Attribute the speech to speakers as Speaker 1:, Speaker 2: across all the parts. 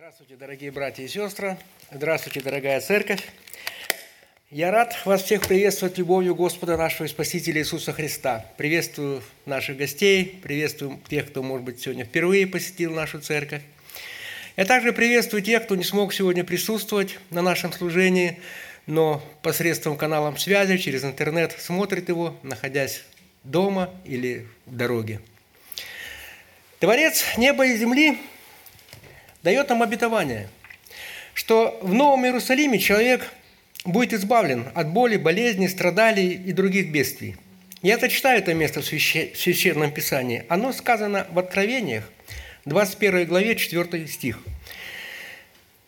Speaker 1: Здравствуйте, дорогие братья и сестры. Здравствуйте, дорогая церковь. Я рад вас всех приветствовать любовью Господа нашего и Спасителя Иисуса Христа. Приветствую наших гостей, приветствую тех, кто, может быть, сегодня впервые посетил нашу церковь. Я также приветствую тех, кто не смог сегодня присутствовать на нашем служении, но посредством каналов связи через интернет смотрит его, находясь дома или в дороге. Творец неба и земли дает нам обетование, что в Новом Иерусалиме человек будет избавлен от боли, болезней, страданий и других бедствий. Я это читаю это место в Священном Писании. Оно сказано в Откровениях, 21 главе, 4 стих.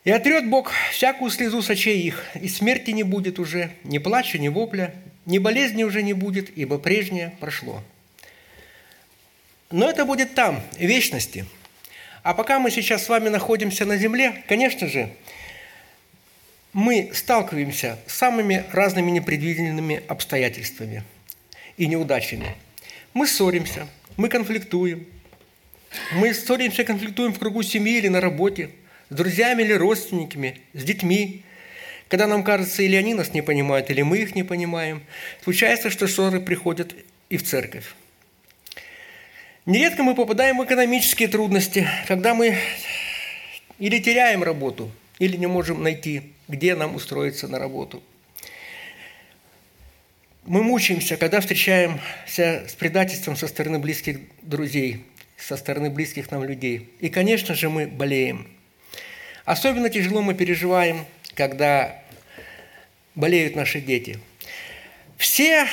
Speaker 1: «И отрет Бог всякую слезу сочей их, и смерти не будет уже, ни плача, ни вопля, ни болезни уже не будет, ибо прежнее прошло». Но это будет там, в вечности – а пока мы сейчас с вами находимся на земле, конечно же, мы сталкиваемся с самыми разными непредвиденными обстоятельствами и неудачами. Мы ссоримся, мы конфликтуем. Мы ссоримся, конфликтуем в кругу семьи или на работе, с друзьями или родственниками, с детьми. Когда нам кажется, или они нас не понимают, или мы их не понимаем, случается, что ссоры приходят и в церковь. Нередко мы попадаем в экономические трудности, когда мы или теряем работу, или не можем найти, где нам устроиться на работу. Мы мучаемся, когда встречаемся с предательством со стороны близких друзей, со стороны близких нам людей. И, конечно же, мы болеем. Особенно тяжело мы переживаем, когда болеют наши дети. Все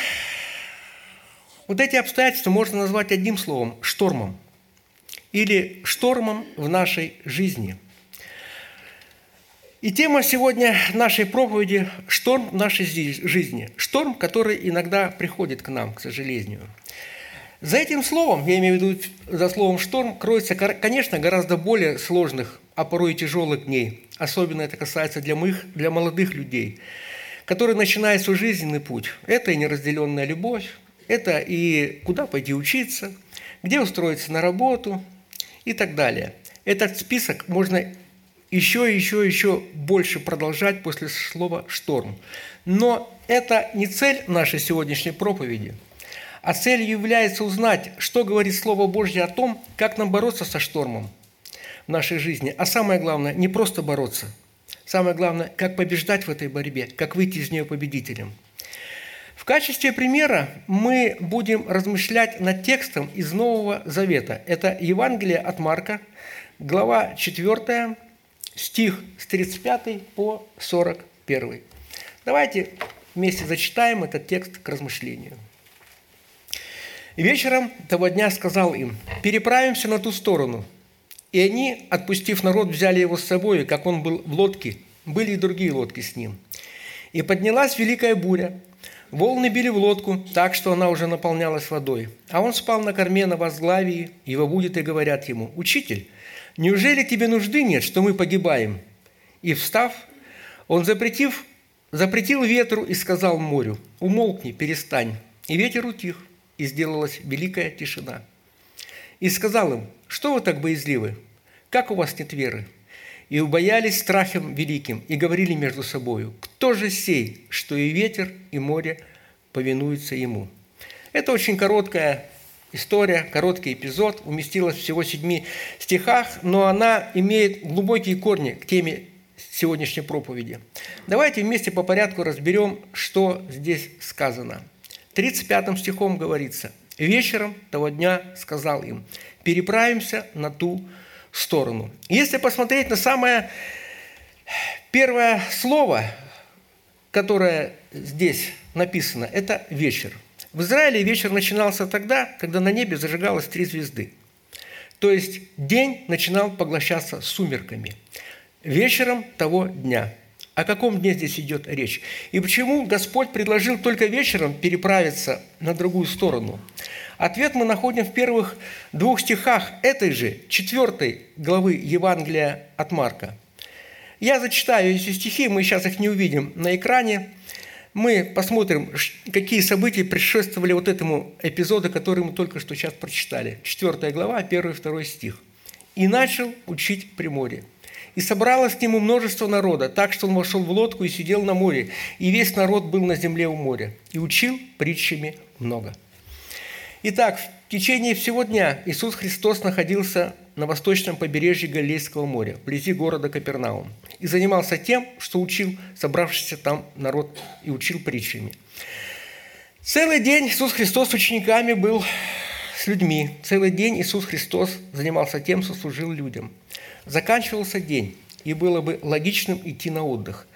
Speaker 1: вот эти обстоятельства можно назвать одним словом – штормом. Или штормом в нашей жизни. И тема сегодня нашей проповеди – шторм в нашей жизни. Шторм, который иногда приходит к нам, к сожалению. За этим словом, я имею в виду за словом «шторм», кроется, конечно, гораздо более сложных, а порой и тяжелых дней. Особенно это касается для, моих, для молодых людей, которые начинают свой жизненный путь. Это и неразделенная любовь, это и куда пойти учиться, где устроиться на работу и так далее. Этот список можно еще, еще, еще больше продолжать после слова «шторм». Но это не цель нашей сегодняшней проповеди, а целью является узнать, что говорит Слово Божье о том, как нам бороться со штормом в нашей жизни. А самое главное, не просто бороться. Самое главное, как побеждать в этой борьбе, как выйти из нее победителем – качестве примера мы будем размышлять над текстом из Нового Завета. Это Евангелие от Марка, глава 4, стих с 35 по 41. Давайте вместе зачитаем этот текст к размышлению. Вечером того дня сказал им, «Переправимся на ту сторону». И они, отпустив народ, взяли его с собой, как он был в лодке. Были и другие лодки с ним. И поднялась великая буря, Волны били в лодку так, что она уже наполнялась водой. А он спал на корме на возглавии, его будет и говорят ему, «Учитель, неужели тебе нужды нет, что мы погибаем?» И встав, он запретив, запретил ветру и сказал морю, «Умолкни, перестань». И ветер утих, и сделалась великая тишина. И сказал им, «Что вы так боязливы? Как у вас нет веры?» И убоялись страхом великим, и говорили между собою, кто же сей, что и ветер, и море повинуются ему. Это очень короткая история, короткий эпизод, уместилась всего в седьми стихах, но она имеет глубокие корни к теме сегодняшней проповеди. Давайте вместе по порядку разберем, что здесь сказано. 35 стихом говорится, «Вечером того дня сказал им, переправимся на ту. Если посмотреть на самое первое слово, которое здесь написано, это вечер. В Израиле вечер начинался тогда, когда на небе зажигалось три звезды. То есть день начинал поглощаться сумерками. Вечером того дня. О каком дне здесь идет речь? И почему Господь предложил только вечером переправиться на другую сторону? Ответ мы находим в первых двух стихах этой же четвертой главы Евангелия от Марка. Я зачитаю эти стихи, мы сейчас их не увидим на экране. Мы посмотрим, какие события предшествовали вот этому эпизоду, который мы только что сейчас прочитали. Четвертая глава, первый и второй стих. «И начал учить при море. И собралось к нему множество народа, так что он вошел в лодку и сидел на море, и весь народ был на земле у моря, и учил притчами много. Итак, в течение всего дня Иисус Христос находился на восточном побережье Галилейского моря, вблизи города Капернаум, и занимался тем, что учил собравшийся там народ и учил притчами. Целый день Иисус Христос с учениками был с людьми. Целый день Иисус Христос занимался тем, что служил людям – Заканчивался день, и было бы логичным идти на отдых.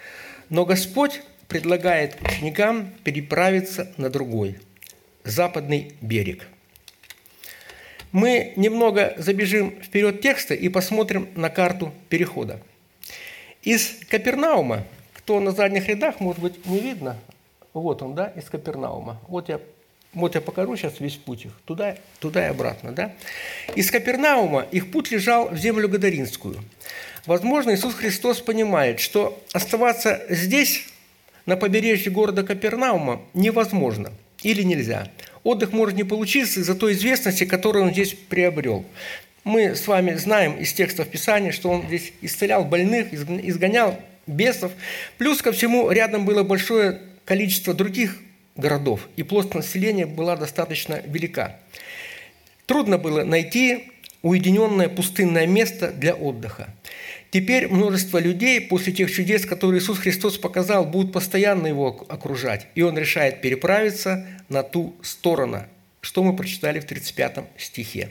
Speaker 1: Но Господь предлагает ученикам переправиться на другой, западный берег. Мы немного забежим вперед текста и посмотрим на карту перехода. Из Капернаума, кто на задних рядах, может быть, не видно, вот он, да, из Капернаума. Вот я вот я покажу сейчас весь путь их, туда, туда и обратно. Да? Из Капернаума их путь лежал в землю Гадаринскую. Возможно, Иисус Христос понимает, что оставаться здесь, на побережье города Капернаума, невозможно или нельзя. Отдых может не получиться из-за той известности, которую он здесь приобрел. Мы с вами знаем из текстов Писания, что он здесь исцелял больных, изгонял бесов. Плюс ко всему рядом было большое количество других городов, и плотность населения была достаточно велика. Трудно было найти уединенное пустынное место для отдыха. Теперь множество людей после тех чудес, которые Иисус Христос показал, будут постоянно его окружать, и он решает переправиться на ту сторону, что мы прочитали в 35 стихе.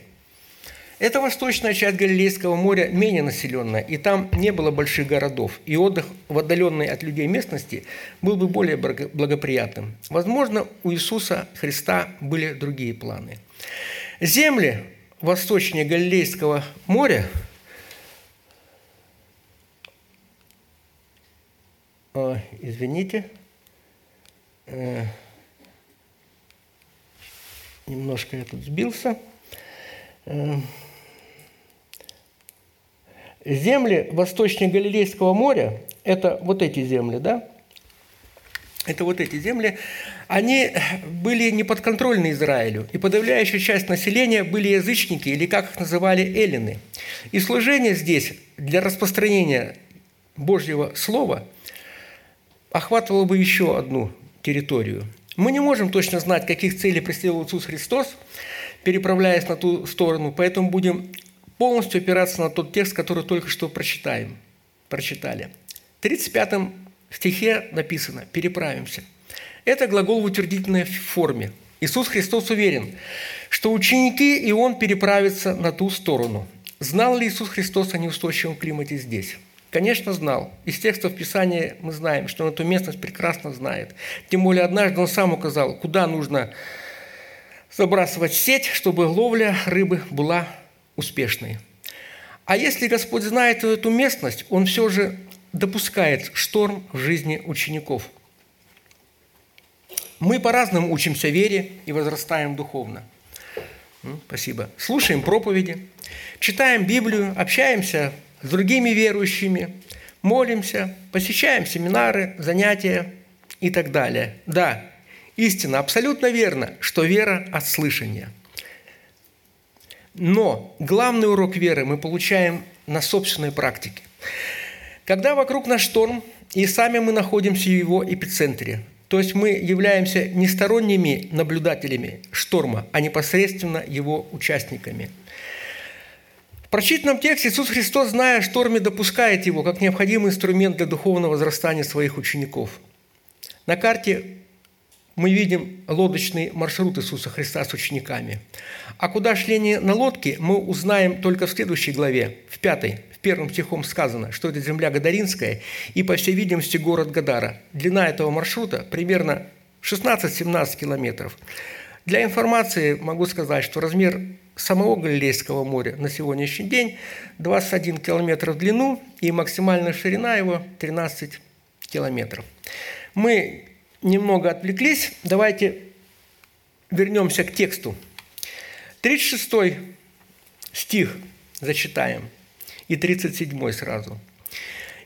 Speaker 1: Это восточная часть Галилейского моря менее населенная, и там не было больших городов, и отдых в отдаленной от людей местности был бы более благоприятным. Возможно, у Иисуса Христа были другие планы. Земли восточнее Галилейского моря О, извините, э, немножко я тут сбился. Э, Земли восточнее Галилейского моря, это вот эти земли, да? Это вот эти земли, они были не подконтрольны Израилю, и подавляющая часть населения были язычники, или как их называли, эллины. И служение здесь для распространения Божьего Слова охватывало бы еще одну территорию. Мы не можем точно знать, каких целей преследовал Иисус Христос, переправляясь на ту сторону, поэтому будем полностью опираться на тот текст, который только что прочитаем, прочитали. В 35 стихе написано «переправимся». Это глагол в утвердительной форме. Иисус Христос уверен, что ученики и Он переправятся на ту сторону. Знал ли Иисус Христос о неустойчивом климате здесь? Конечно, знал. Из текстов Писания мы знаем, что он эту местность прекрасно знает. Тем более однажды он сам указал, куда нужно забрасывать сеть, чтобы ловля рыбы была успешной. А если Господь знает эту местность, Он все же допускает шторм в жизни учеников. Мы по-разному учимся вере и возрастаем духовно. Спасибо. Слушаем проповеди, читаем Библию, общаемся с другими верующими, молимся, посещаем семинары, занятия и так далее. Да, истина абсолютно верно, что вера от слышания – но главный урок веры мы получаем на собственной практике. Когда вокруг нас шторм, и сами мы находимся в его эпицентре, то есть мы являемся не сторонними наблюдателями шторма, а непосредственно его участниками. В прочитанном тексте Иисус Христос, зная о шторме, допускает его как необходимый инструмент для духовного возрастания своих учеников. На карте мы видим лодочный маршрут Иисуса Христа с учениками. А куда шли они на лодке, мы узнаем только в следующей главе, в пятой, в первом стихом сказано, что это земля Гадаринская и, по всей видимости, город Гадара. Длина этого маршрута примерно 16-17 километров. Для информации могу сказать, что размер самого Галилейского моря на сегодняшний день 21 километр в длину и максимальная ширина его 13 километров. Мы немного отвлеклись, давайте вернемся к тексту. 36 стих зачитаем и 37 сразу.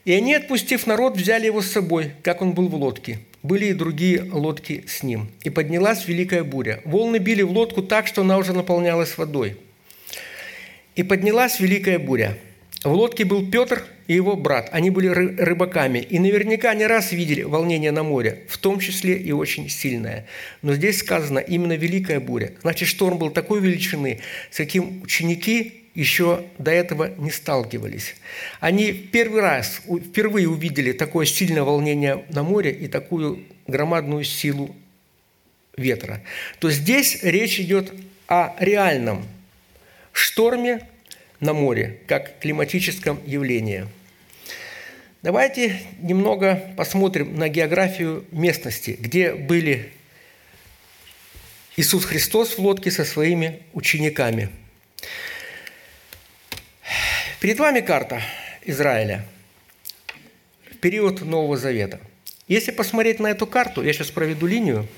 Speaker 1: «И они, отпустив народ, взяли его с собой, как он был в лодке. Были и другие лодки с ним. И поднялась великая буря. Волны били в лодку так, что она уже наполнялась водой. И поднялась великая буря. В лодке был Петр и его брат, они были рыбаками, и наверняка не раз видели волнение на море, в том числе и очень сильное. Но здесь сказано именно великая буря. Значит, шторм был такой величины, с каким ученики еще до этого не сталкивались. Они первый раз, впервые увидели такое сильное волнение на море и такую громадную силу ветра. То здесь речь идет о реальном шторме на море, как климатическом явлении. Давайте немного посмотрим на географию местности, где были Иисус Христос в лодке со своими учениками – Перед вами карта Израиля в период Нового Завета. Если посмотреть на эту карту, я сейчас проведу линию,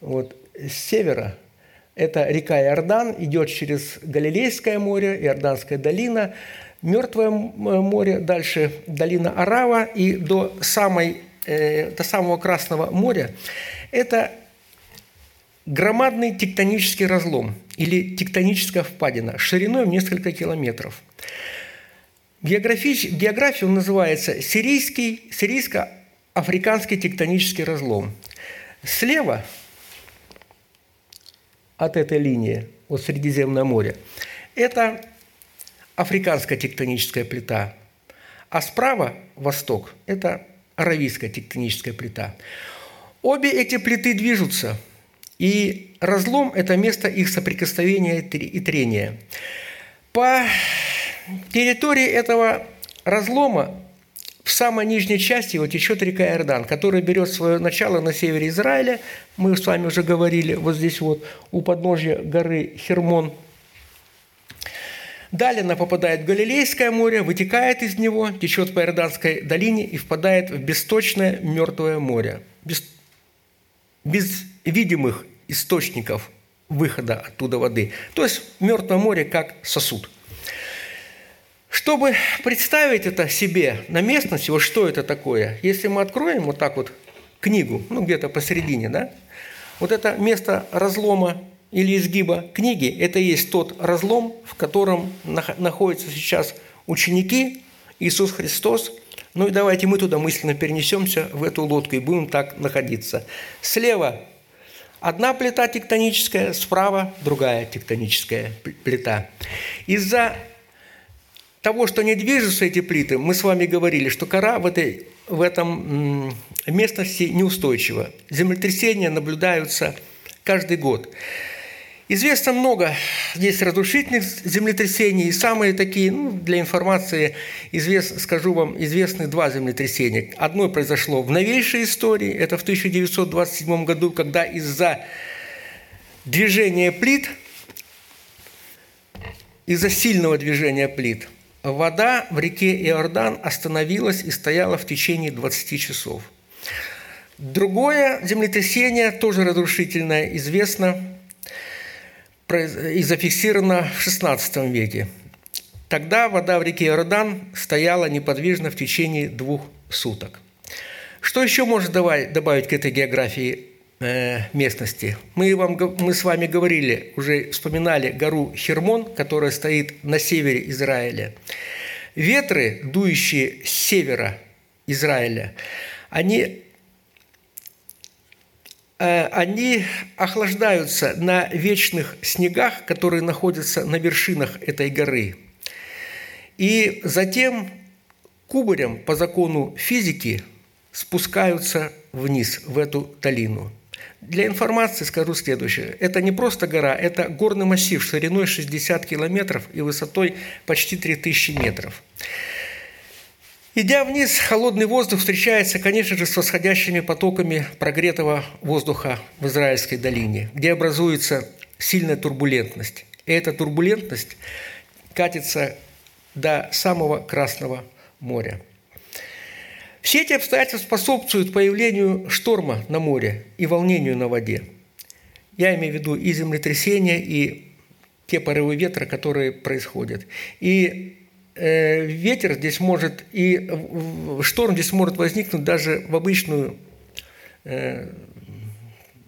Speaker 1: вот, с севера это река Иордан, идет через Галилейское море, Иорданская долина, Мертвое море, дальше долина Арава и до, самой, э, до самого Красного моря. Это громадный тектонический разлом или тектоническая впадина шириной в несколько километров. Географич, география он называется сирийский, сирийско-африканский тектонический разлом. Слева от этой линии, от Средиземного моря, это африканская тектоническая плита, а справа, восток, это аравийская тектоническая плита. Обе эти плиты движутся, и разлом – это место их соприкосновения и трения. По территории этого разлома в самой нижней части его течет река Иордан, которая берет свое начало на севере Израиля. Мы с вами уже говорили, вот здесь вот у подножья горы Хермон. Далее она попадает в Галилейское море, вытекает из него, течет по Иорданской долине и впадает в бесточное мертвое море. Без, без видимых источников выхода оттуда воды. То есть мертвое море как сосуд – чтобы представить это себе на местности, вот что это такое, если мы откроем вот так вот книгу, ну где-то посередине, да, вот это место разлома или изгиба книги, это есть тот разлом, в котором находятся сейчас ученики, Иисус Христос. Ну и давайте мы туда мысленно перенесемся в эту лодку и будем так находиться. Слева одна плита тектоническая, справа другая тектоническая плита. Из-за того, что не движутся эти плиты, мы с вами говорили, что кора в, этой, в этом местности неустойчива. Землетрясения наблюдаются каждый год. Известно много здесь разрушительных землетрясений, и самые такие, ну, для информации, извест, скажу вам, известны два землетрясения. Одно произошло в новейшей истории, это в 1927 году, когда из-за движения плит, из-за сильного движения плит – вода в реке Иордан остановилась и стояла в течение 20 часов. Другое землетрясение, тоже разрушительное, известно и зафиксировано в XVI веке. Тогда вода в реке Иордан стояла неподвижно в течение двух суток. Что еще можно добавить к этой географии местности. Мы, вам, мы с вами говорили, уже вспоминали гору Хермон, которая стоит на севере Израиля. Ветры, дующие с севера Израиля, они, э, они охлаждаются на вечных снегах, которые находятся на вершинах этой горы. И затем кубарем по закону физики спускаются вниз, в эту долину – для информации скажу следующее. Это не просто гора, это горный массив шириной 60 километров и высотой почти 3000 метров. Идя вниз, холодный воздух встречается, конечно же, с восходящими потоками прогретого воздуха в Израильской долине, где образуется сильная турбулентность. И эта турбулентность катится до самого Красного моря – все эти обстоятельства способствуют появлению шторма на море и волнению на воде. Я имею в виду и землетрясения, и те порывы ветра, которые происходят. И э, ветер здесь может, и шторм здесь может возникнуть даже в обычную, э,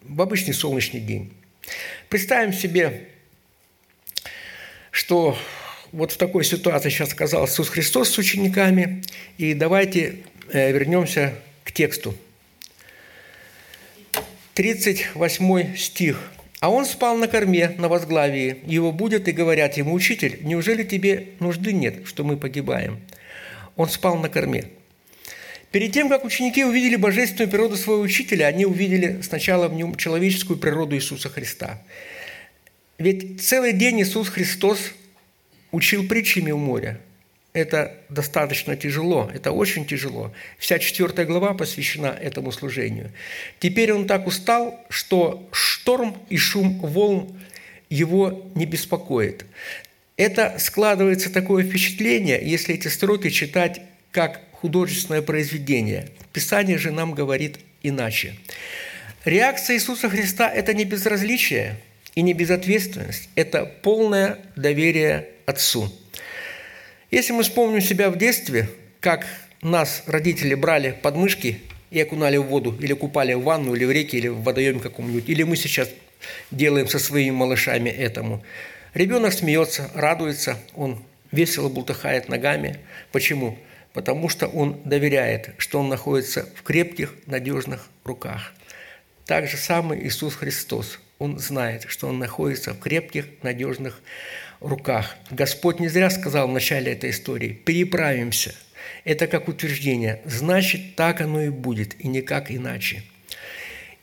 Speaker 1: в обычный солнечный день. Представим себе, что вот в такой ситуации сейчас оказался Иисус Христос с учениками. И давайте вернемся к тексту. 38 стих. «А он спал на корме, на возглавии. Его будет и говорят ему, «Учитель, неужели тебе нужды нет, что мы погибаем?» Он спал на корме. Перед тем, как ученики увидели божественную природу своего учителя, они увидели сначала в нем человеческую природу Иисуса Христа. Ведь целый день Иисус Христос учил притчами у моря. Это достаточно тяжело, это очень тяжело. Вся четвертая глава посвящена этому служению. Теперь он так устал, что шторм и шум волн его не беспокоит. Это складывается такое впечатление, если эти строки читать как художественное произведение. Писание же нам говорит иначе. Реакция Иисуса Христа – это не безразличие и не безответственность, это полное доверие Отцу. Если мы вспомним себя в детстве, как нас родители брали под мышки и окунали в воду, или купали в ванну, или в реке, или в водоеме каком-нибудь, или мы сейчас делаем со своими малышами этому. Ребенок смеется, радуется, он весело бултыхает ногами. Почему? потому что он доверяет, что он находится в крепких, надежных руках. Так же самый Иисус Христос. Он знает, что он находится в крепких, надежных руках. Господь не зря сказал в начале этой истории «переправимся». Это как утверждение. Значит, так оно и будет, и никак иначе –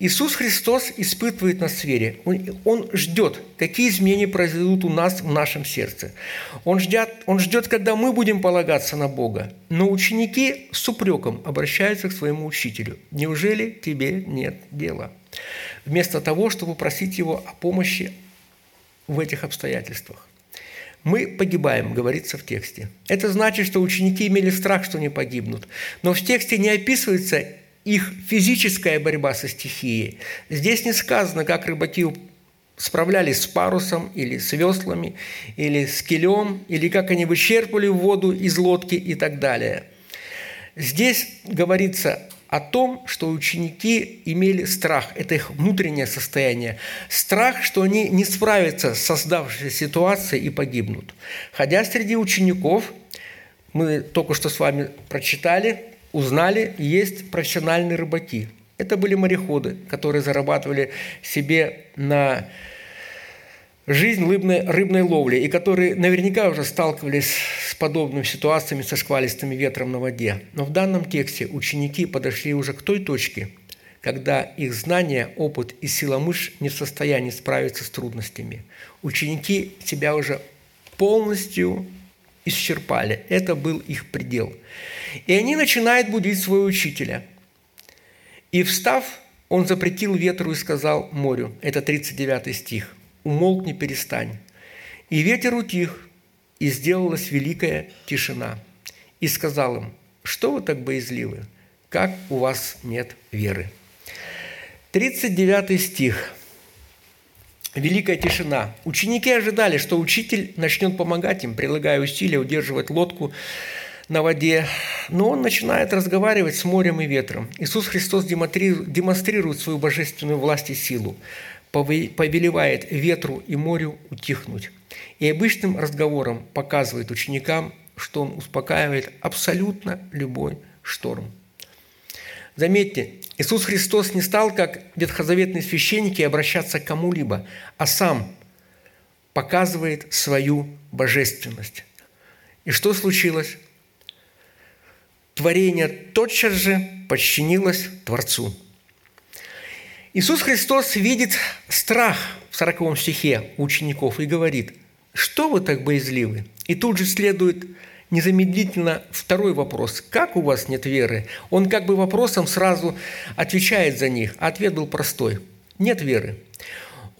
Speaker 1: Иисус Христос испытывает нас в вере. Он, он ждет, какие изменения произойдут у нас в нашем сердце. Он ждет, он ждет, когда мы будем полагаться на Бога. Но ученики с упреком обращаются к своему учителю. «Неужели тебе нет дела?» Вместо того, чтобы просить его о помощи в этих обстоятельствах. Мы погибаем, говорится в тексте. Это значит, что ученики имели страх, что не погибнут. Но в тексте не описывается их физическая борьба со стихией. Здесь не сказано, как рыбаки справлялись с парусом или с веслами, или с килем, или как они вычерпывали воду из лодки и так далее. Здесь говорится о том, что ученики имели страх, это их внутреннее состояние, страх, что они не справятся с создавшейся ситуацией и погибнут. Ходя среди учеников, мы только что с вами прочитали, узнали, есть профессиональные рыбаки. Это были мореходы, которые зарабатывали себе на жизнь рыбной, рыбной ловли, и которые наверняка уже сталкивались подобными ситуациями со шквалистым ветром на воде. Но в данном тексте ученики подошли уже к той точке, когда их знания, опыт и сила мышц не в состоянии справиться с трудностями. Ученики себя уже полностью исчерпали. Это был их предел. И они начинают будить своего учителя. И встав, он запретил ветру и сказал морю, это 39 стих, «Умолкни, перестань». И ветер утих, и сделалась великая тишина. И сказал им, что вы так боязливы, как у вас нет веры. 39 стих – Великая тишина. Ученики ожидали, что учитель начнет помогать им, прилагая усилия удерживать лодку на воде, но он начинает разговаривать с морем и ветром. Иисус Христос демонстрирует свою божественную власть и силу, повелевает ветру и морю утихнуть. И обычным разговором показывает ученикам, что он успокаивает абсолютно любой шторм. Заметьте, Иисус Христос не стал, как ветхозаветные священники, обращаться к кому-либо, а сам показывает свою божественность. И что случилось? Творение тотчас же подчинилось Творцу. Иисус Христос видит страх в 40 стихе учеников и говорит, что вы так боязливы? И тут же следует незамедлительно второй вопрос. Как у вас нет веры? Он как бы вопросом сразу отвечает за них. ответ был простой. Нет веры.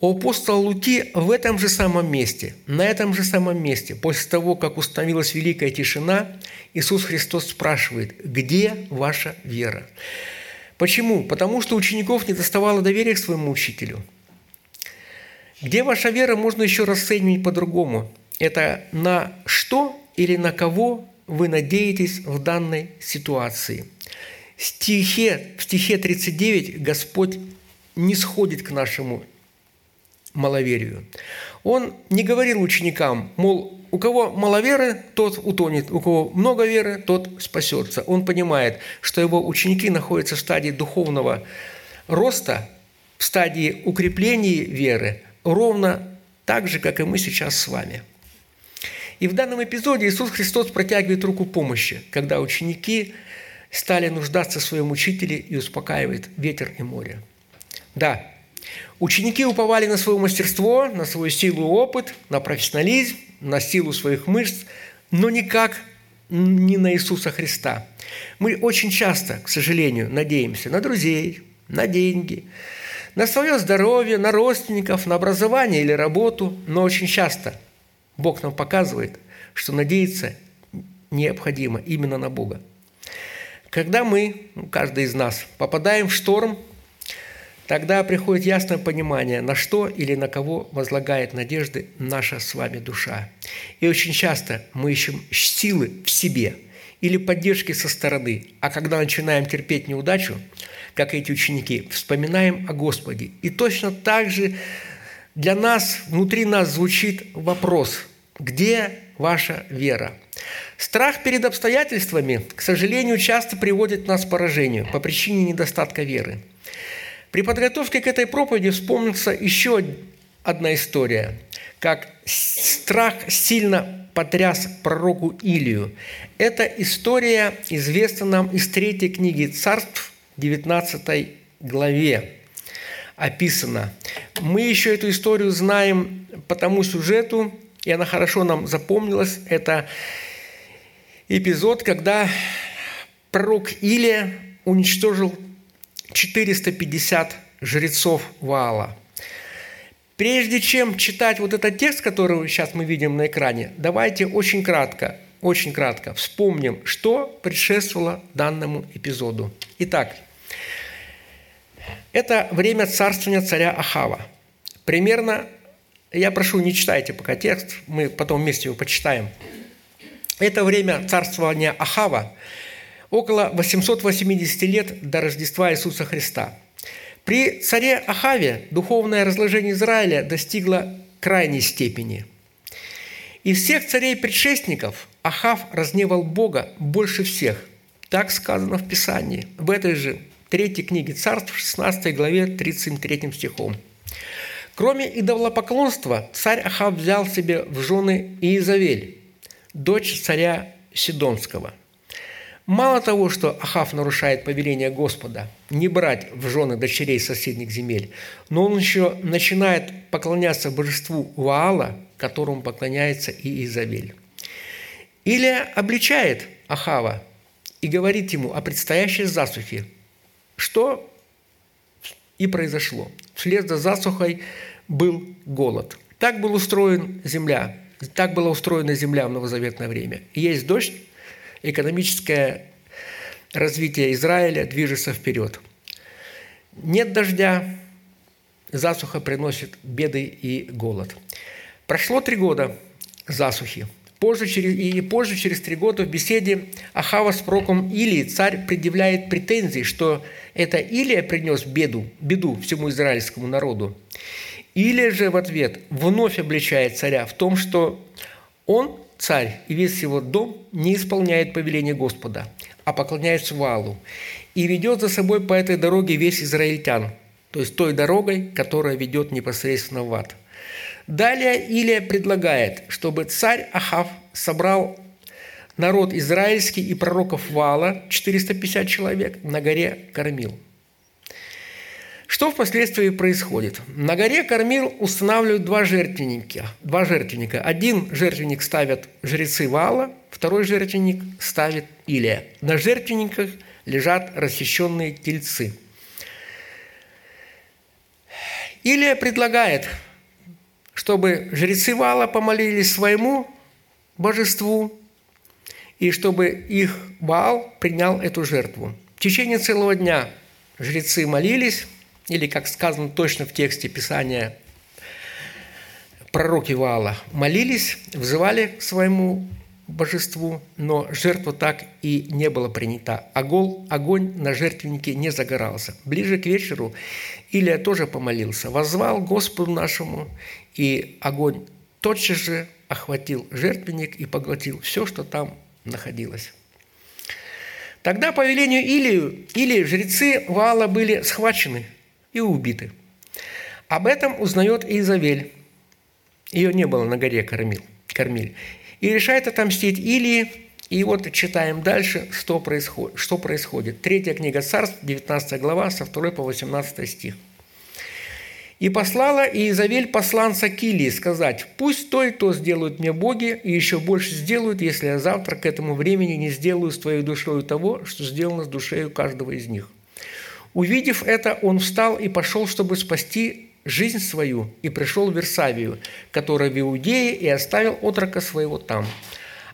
Speaker 1: У апостола Луки в этом же самом месте, на этом же самом месте, после того, как установилась великая тишина, Иисус Христос спрашивает, где ваша вера? Почему? Потому что учеников не доставало доверия к своему учителю. Где ваша вера, можно еще расценивать по-другому. Это на что или на кого вы надеетесь в данной ситуации. В стихе, в стихе 39 Господь не сходит к нашему маловерию. Он не говорил ученикам, мол, у кого мало веры, тот утонет, у кого много веры, тот спасется. Он понимает, что его ученики находятся в стадии духовного роста, в стадии укрепления веры, ровно так же, как и мы сейчас с вами. И в данном эпизоде Иисус Христос протягивает руку помощи, когда ученики стали нуждаться в своем учителе и успокаивает ветер и море. Да, ученики уповали на свое мастерство, на свою силу и опыт, на профессионализм, на силу своих мышц, но никак не на Иисуса Христа. Мы очень часто, к сожалению, надеемся на друзей, на деньги, на свое здоровье, на родственников, на образование или работу, но очень часто Бог нам показывает, что надеяться необходимо именно на Бога. Когда мы, ну, каждый из нас, попадаем в шторм, тогда приходит ясное понимание, на что или на кого возлагает надежды наша с вами душа. И очень часто мы ищем силы в себе или поддержки со стороны, а когда начинаем терпеть неудачу, как эти ученики, вспоминаем о Господе. И точно так же для нас, внутри нас звучит вопрос, где ваша вера? Страх перед обстоятельствами, к сожалению, часто приводит нас к поражению по причине недостатка веры. При подготовке к этой проповеди вспомнится еще одна история, как страх сильно потряс пророку Илию. Эта история известна нам из третьей книги царств, 19 главе описана. Мы еще эту историю знаем по тому сюжету, и она хорошо нам запомнилась. Это эпизод, когда пророк Илия уничтожил 450 жрецов Ваала. Прежде чем читать вот этот текст, который сейчас мы видим на экране, давайте очень кратко, очень кратко вспомним, что предшествовало данному эпизоду. Итак, это время царствования царя Ахава. Примерно, я прошу, не читайте пока текст, мы потом вместе его почитаем – это время царствования Ахава около 880 лет до Рождества Иисуса Христа. При царе Ахаве духовное разложение Израиля достигло крайней степени. Из всех царей-предшественников Ахав разневал Бога больше всех. Так сказано в Писании, в этой же третьей книге Царств, 16 главе, 33 стихом. Кроме идолопоклонства, царь Ахав взял себе в жены Иезавель, дочь царя Сидонского. Мало того, что Ахав нарушает повеление Господа не брать в жены дочерей соседних земель, но он еще начинает поклоняться божеству Ваала, которому поклоняется и Изавель. Илия обличает Ахава и говорит ему о предстоящей засухе, что и произошло. Вслед за засухой был голод. Так был устроен земля. Так была устроена земля в новозаветное время. Есть дождь, экономическое развитие Израиля движется вперед. Нет дождя, засуха приносит беды и голод. Прошло три года засухи. Позже, через, и позже, через три года, в беседе Ахава с проком Илии царь предъявляет претензии, что это Илия принес беду, беду всему израильскому народу. Или же в ответ вновь обличает царя в том, что он, царь, и весь его дом не исполняет повеление Господа, а поклоняется Валу, и ведет за собой по этой дороге весь израильтян, то есть той дорогой, которая ведет непосредственно в ад. Далее Илия предлагает, чтобы царь Ахав собрал народ израильский и пророков Вала, 450 человек, на горе Кормил – что впоследствии происходит? На горе Кормил устанавливают два жертвенника. Два жертвенника. Один жертвенник ставят жрецы Вала, второй жертвенник ставит Илия. На жертвенниках лежат расчищенные тельцы. Илия предлагает, чтобы жрецы Вала помолились своему божеству, и чтобы их Ваал принял эту жертву. В течение целого дня жрецы молились, или, как сказано точно в тексте Писания, пророки Ваала молились, взывали к своему божеству, но жертва так и не была принята. Огонь, огонь на жертвеннике не загорался. Ближе к вечеру Илия тоже помолился, возвал Господу нашему, и огонь тотчас же охватил жертвенник и поглотил все, что там находилось. Тогда по велению Илию, или жрецы Ваала были схвачены и убиты. Об этом узнает Изавель. Ее не было на горе Кормил, Кормиль. И решает отомстить Илии. И вот читаем дальше, что происходит. Что происходит. Третья книга Царств, 19 глава, со 2 по 18 стих. И послала Иезавель посланца Килии сказать, «Пусть то и то сделают мне боги, и еще больше сделают, если я завтра к этому времени не сделаю с твоей душою того, что сделано с душею каждого из них». Увидев это, он встал и пошел, чтобы спасти жизнь свою, и пришел в Версавию, которая в Иудее, и оставил отрока своего там.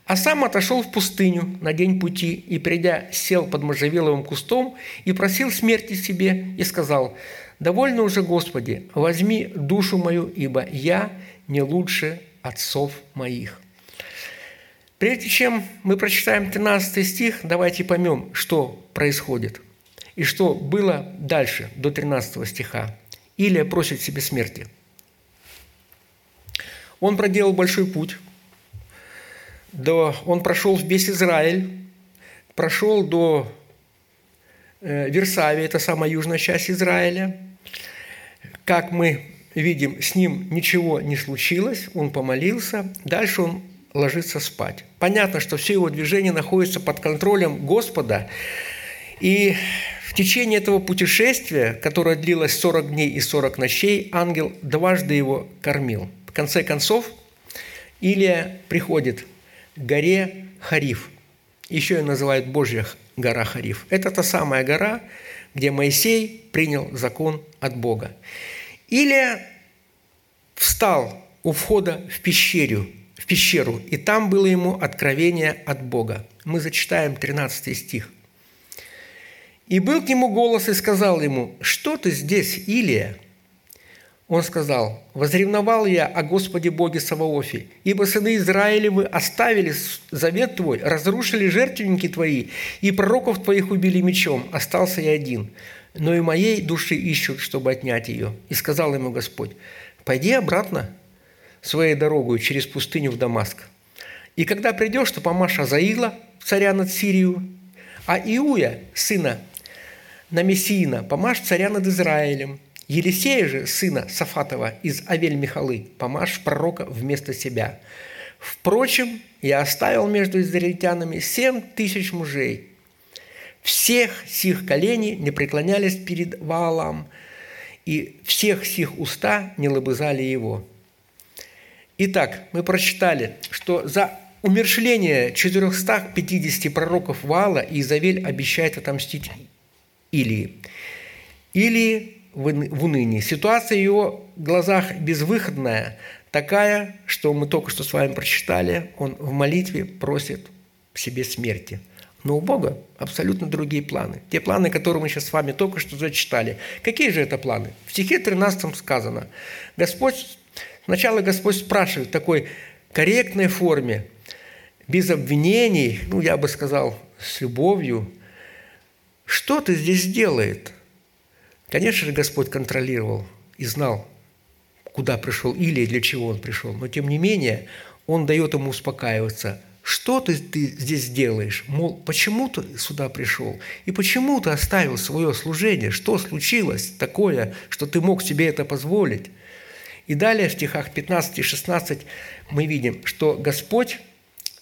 Speaker 1: А сам отошел в пустыню на день пути, и, придя, сел под можжевеловым кустом и просил смерти себе, и сказал – Довольно уже, Господи, возьми душу мою, ибо я не лучше отцов моих». Прежде чем мы прочитаем 13 стих, давайте поймем, что происходит и что было дальше, до 13 стиха. Илия просит себе смерти. Он проделал большой путь, до, он прошел весь Израиль, прошел до Э, Версавия, это самая южная часть Израиля. Как мы видим, с ним ничего не случилось, он помолился, дальше он ложится спать. Понятно, что все его движения находятся под контролем Господа, и течение этого путешествия, которое длилось 40 дней и 40 ночей, ангел дважды его кормил. В конце концов, Илия приходит к горе Хариф. Еще ее называют Божья гора Хариф. Это та самая гора, где Моисей принял закон от Бога. Илия встал у входа в пещеру, в пещеру, и там было ему откровение от Бога. Мы зачитаем 13 стих. «И был к нему голос и сказал ему, что ты здесь, Илия?» Он сказал, «Возревновал я о Господе Боге Саваофе, ибо сыны Израилевы оставили завет Твой, разрушили жертвенники Твои, и пророков Твоих убили мечом, остался я один, но и моей души ищут, чтобы отнять ее». И сказал ему Господь, «Пойди обратно своей дорогой через пустыню в Дамаск, и когда придешь, то помашь Азаила, царя над Сирию, а Иуя, сына Намесиина, помашь царя над Израилем, Елисея же, сына Сафатова из Авель-Михалы, помажь пророка вместо себя. Впрочем, я оставил между израильтянами семь тысяч мужей. Всех сих коленей не преклонялись перед Ваалам, и всех сих уста не лобызали его». Итак, мы прочитали, что за умершление 450 пророков Ваала Изавель обещает отомстить Илии. Илии в унынии. Ситуация в его глазах безвыходная, такая, что мы только что с вами прочитали, он в молитве просит себе смерти. Но у Бога абсолютно другие планы. Те планы, которые мы сейчас с вами только что зачитали. Какие же это планы? В стихе 13 сказано. Господь, сначала Господь спрашивает в такой корректной форме, без обвинений, ну, я бы сказал, с любовью, что ты здесь делает? Конечно же, Господь контролировал и знал, куда пришел или для чего он пришел. Но тем не менее, он дает ему успокаиваться. Что ты, ты здесь делаешь? Мол, почему ты сюда пришел? И почему ты оставил свое служение? Что случилось такое, что ты мог себе это позволить? И далее в стихах 15 и 16 мы видим, что Господь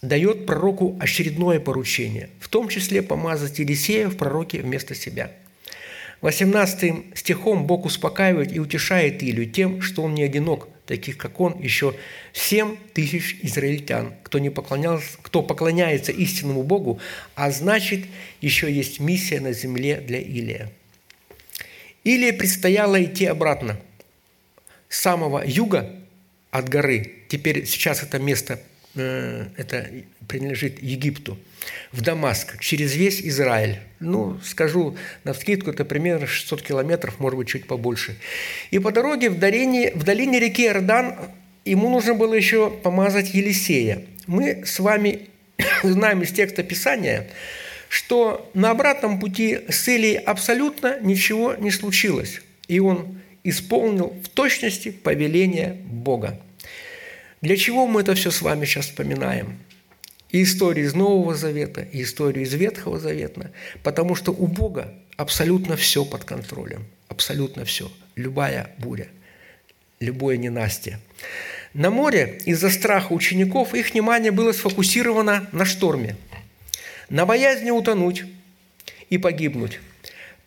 Speaker 1: дает пророку очередное поручение, в том числе помазать Елисея в пророке вместо себя – 18 стихом Бог успокаивает и утешает Илью тем, что он не одинок, таких как он, еще семь тысяч израильтян, кто, не поклонялся, кто поклоняется истинному Богу, а значит, еще есть миссия на земле для Илия. Илия предстояло идти обратно с самого юга от горы. Теперь сейчас это место это принадлежит Египту, в Дамаск, через весь Израиль. Ну, скажу на вскидку, это примерно 600 километров, может быть, чуть побольше. И по дороге в долине, в долине реки Иордан ему нужно было еще помазать Елисея. Мы с вами знаем из текста Писания, что на обратном пути с Илией абсолютно ничего не случилось, и он исполнил в точности повеление Бога. Для чего мы это все с вами сейчас вспоминаем? И историю из Нового Завета, и историю из Ветхого Завета, потому что у Бога абсолютно все под контролем, абсолютно все, любая буря, любое ненастье. На море из-за страха учеников их внимание было сфокусировано на шторме, на боязни утонуть и погибнуть.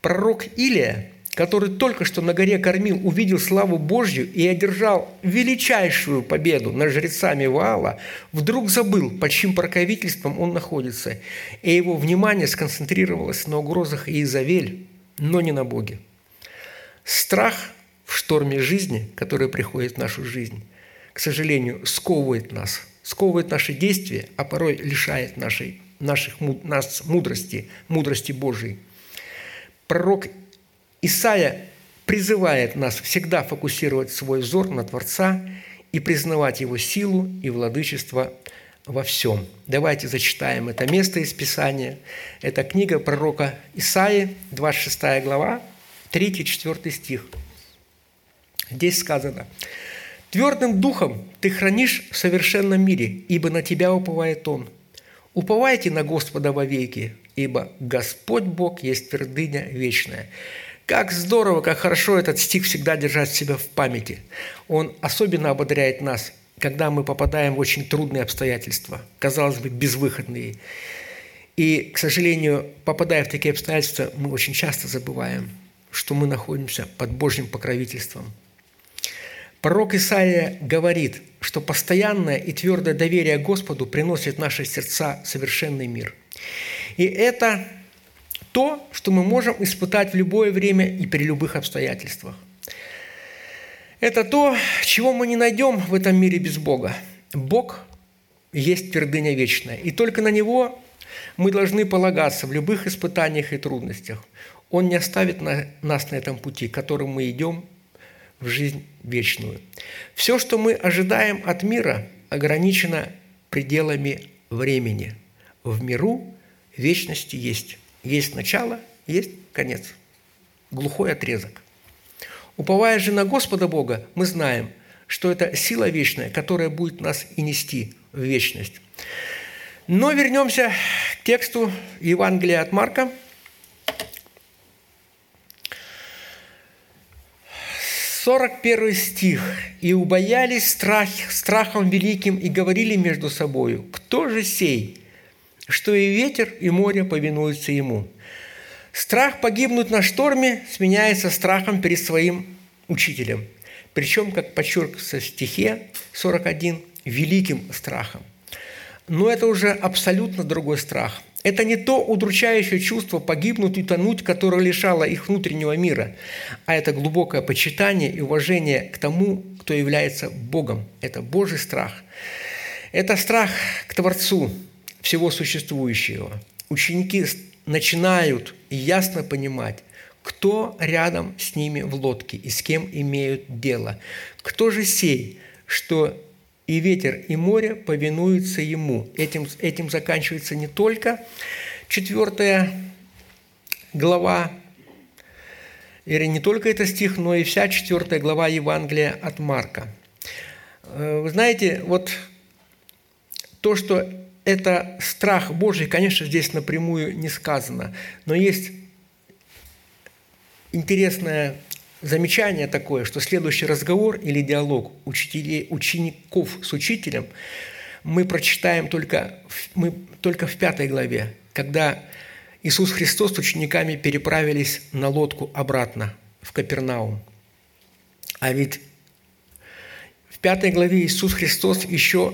Speaker 1: Пророк Илия, который только что на горе кормил, увидел славу Божью и одержал величайшую победу над жрецами Ваала, вдруг забыл, под чьим покровительством он находится, и его внимание сконцентрировалось на угрозах Иезавель, но не на Боге. Страх в шторме жизни, который приходит в нашу жизнь – к сожалению, сковывает нас, сковывает наши действия, а порой лишает нашей, наших, нас мудрости, мудрости Божией. Пророк Исаия призывает нас всегда фокусировать свой взор на Творца и признавать Его силу и владычество во всем. Давайте зачитаем это место из Писания. Это книга пророка Исаии, 26 глава, 3-4 стих. Здесь сказано – Твердым духом ты хранишь в совершенном мире, ибо на тебя уповает Он. Уповайте на Господа вовеки, ибо Господь Бог есть твердыня вечная. Как здорово, как хорошо этот стих всегда держать себя в памяти. Он особенно ободряет нас, когда мы попадаем в очень трудные обстоятельства, казалось бы, безвыходные. И, к сожалению, попадая в такие обстоятельства, мы очень часто забываем, что мы находимся под Божьим покровительством – Пророк Исаия говорит, что постоянное и твердое доверие Господу приносит в наши сердца совершенный мир. И это то, что мы можем испытать в любое время и при любых обстоятельствах. Это то, чего мы не найдем в этом мире без Бога. Бог есть твердыня вечная, и только на Него мы должны полагаться в любых испытаниях и трудностях. Он не оставит нас на этом пути, которым мы идем в жизнь вечную. Все, что мы ожидаем от мира, ограничено пределами времени. В миру вечности есть. Есть начало, есть конец. Глухой отрезок. Уповая же на Господа Бога, мы знаем, что это сила вечная, которая будет нас и нести в вечность. Но вернемся к тексту Евангелия от Марка – 41 стих. «И убоялись страх, страхом великим и говорили между собою, кто же сей, что и ветер, и море повинуются ему». Страх погибнуть на шторме сменяется страхом перед своим учителем. Причем, как подчеркивается в стихе 41, великим страхом. Но это уже абсолютно другой страх. Это не то удручающее чувство погибнуть и тонуть, которое лишало их внутреннего мира, а это глубокое почитание и уважение к тому, кто является Богом. Это Божий страх. Это страх к Творцу всего существующего. Ученики начинают ясно понимать, кто рядом с ними в лодке и с кем имеют дело. Кто же сей, что и ветер, и море повинуются ему. Этим, этим заканчивается не только четвертая глава, или не только этот стих, но и вся четвертая глава Евангелия от Марка. Э, вы знаете, вот то, что это страх Божий, конечно, здесь напрямую не сказано, но есть интересная замечание такое, что следующий разговор или диалог учителей, учеников с учителем мы прочитаем только, мы только в пятой главе, когда Иисус Христос с учениками переправились на лодку обратно в Капернаум. А ведь в пятой главе Иисус Христос еще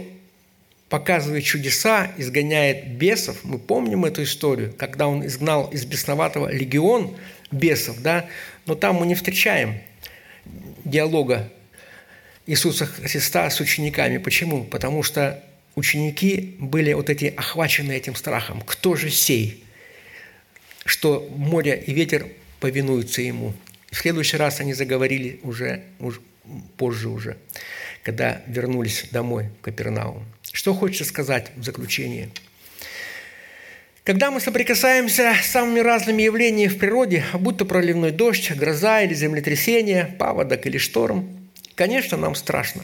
Speaker 1: показывает чудеса, изгоняет бесов. Мы помним эту историю, когда Он изгнал из бесноватого легион бесов, да, но там мы не встречаем диалога Иисуса Христа с учениками. Почему? Потому что ученики были вот эти охвачены этим страхом. Кто же сей, что море и ветер повинуются ему? В следующий раз они заговорили уже, уже позже уже, когда вернулись домой в Капернаум. Что хочется сказать в заключение? Когда мы соприкасаемся с самыми разными явлениями в природе, будь то проливной дождь, гроза или землетрясение, паводок или шторм, конечно, нам страшно,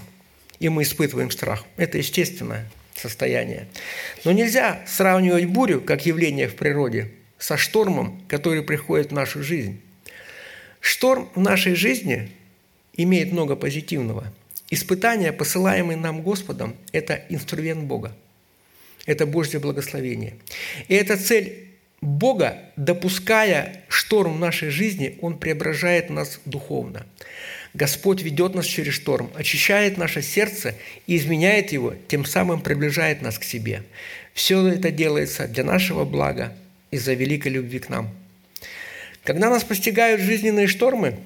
Speaker 1: и мы испытываем страх. Это естественное состояние. Но нельзя сравнивать бурю, как явление в природе, со штормом, который приходит в нашу жизнь. Шторм в нашей жизни имеет много позитивного. Испытания, посылаемые нам Господом, это инструмент Бога – это Божье благословение. И эта цель Бога, допуская шторм в нашей жизни, Он преображает нас духовно. Господь ведет нас через шторм, очищает наше сердце и изменяет его, тем самым приближает нас к себе. Все это делается для нашего блага из-за великой любви к нам. Когда нас постигают жизненные штормы,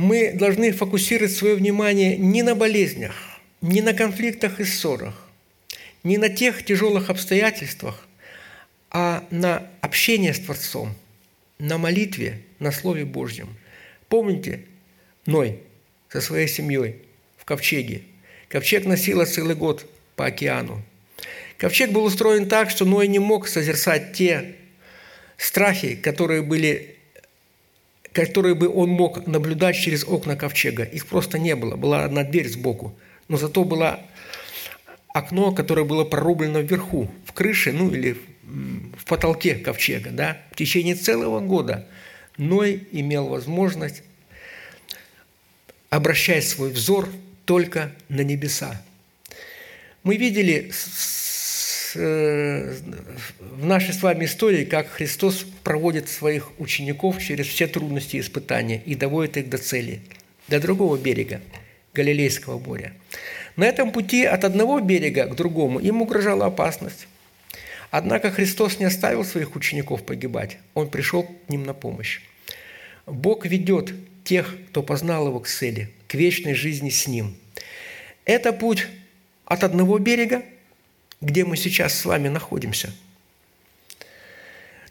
Speaker 1: мы должны фокусировать свое внимание не на болезнях, не на конфликтах и ссорах, не на тех тяжелых обстоятельствах, а на общение с Творцом, на молитве, на Слове Божьем. Помните Ной со своей семьей в ковчеге? Ковчег носила целый год по океану. Ковчег был устроен так, что Ной не мог созерцать те страхи, которые были которые бы он мог наблюдать через окна ковчега. Их просто не было. Была одна дверь сбоку – но зато было окно, которое было прорублено вверху, в крыше, ну или в потолке ковчега. Да? В течение целого года Ной имел возможность обращать свой взор только на небеса. Мы видели в нашей с вами истории, как Христос проводит своих учеников через все трудности и испытания и доводит их до цели, до другого берега – Галилейского моря. На этом пути от одного берега к другому им угрожала опасность. Однако Христос не оставил своих учеников погибать. Он пришел к ним на помощь. Бог ведет тех, кто познал Его к цели, к вечной жизни с Ним. Это путь от одного берега, где мы сейчас с вами находимся,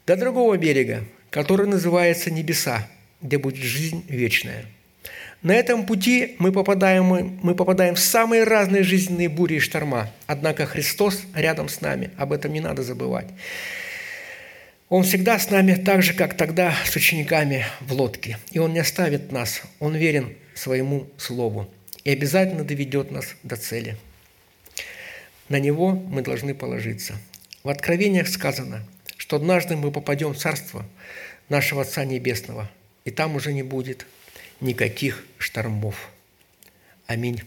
Speaker 1: до другого берега, который называется небеса, где будет жизнь вечная – на этом пути мы попадаем, мы попадаем в самые разные жизненные бури и шторма. Однако Христос рядом с нами. Об этом не надо забывать. Он всегда с нами так же, как тогда с учениками в лодке. И Он не оставит нас. Он верен своему Слову. И обязательно доведет нас до цели. На Него мы должны положиться. В Откровениях сказано, что однажды мы попадем в Царство нашего Отца Небесного, и там уже не будет никаких штормов. Аминь.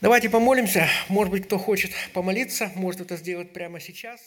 Speaker 1: Давайте помолимся. Может быть, кто хочет помолиться, может это сделать прямо сейчас.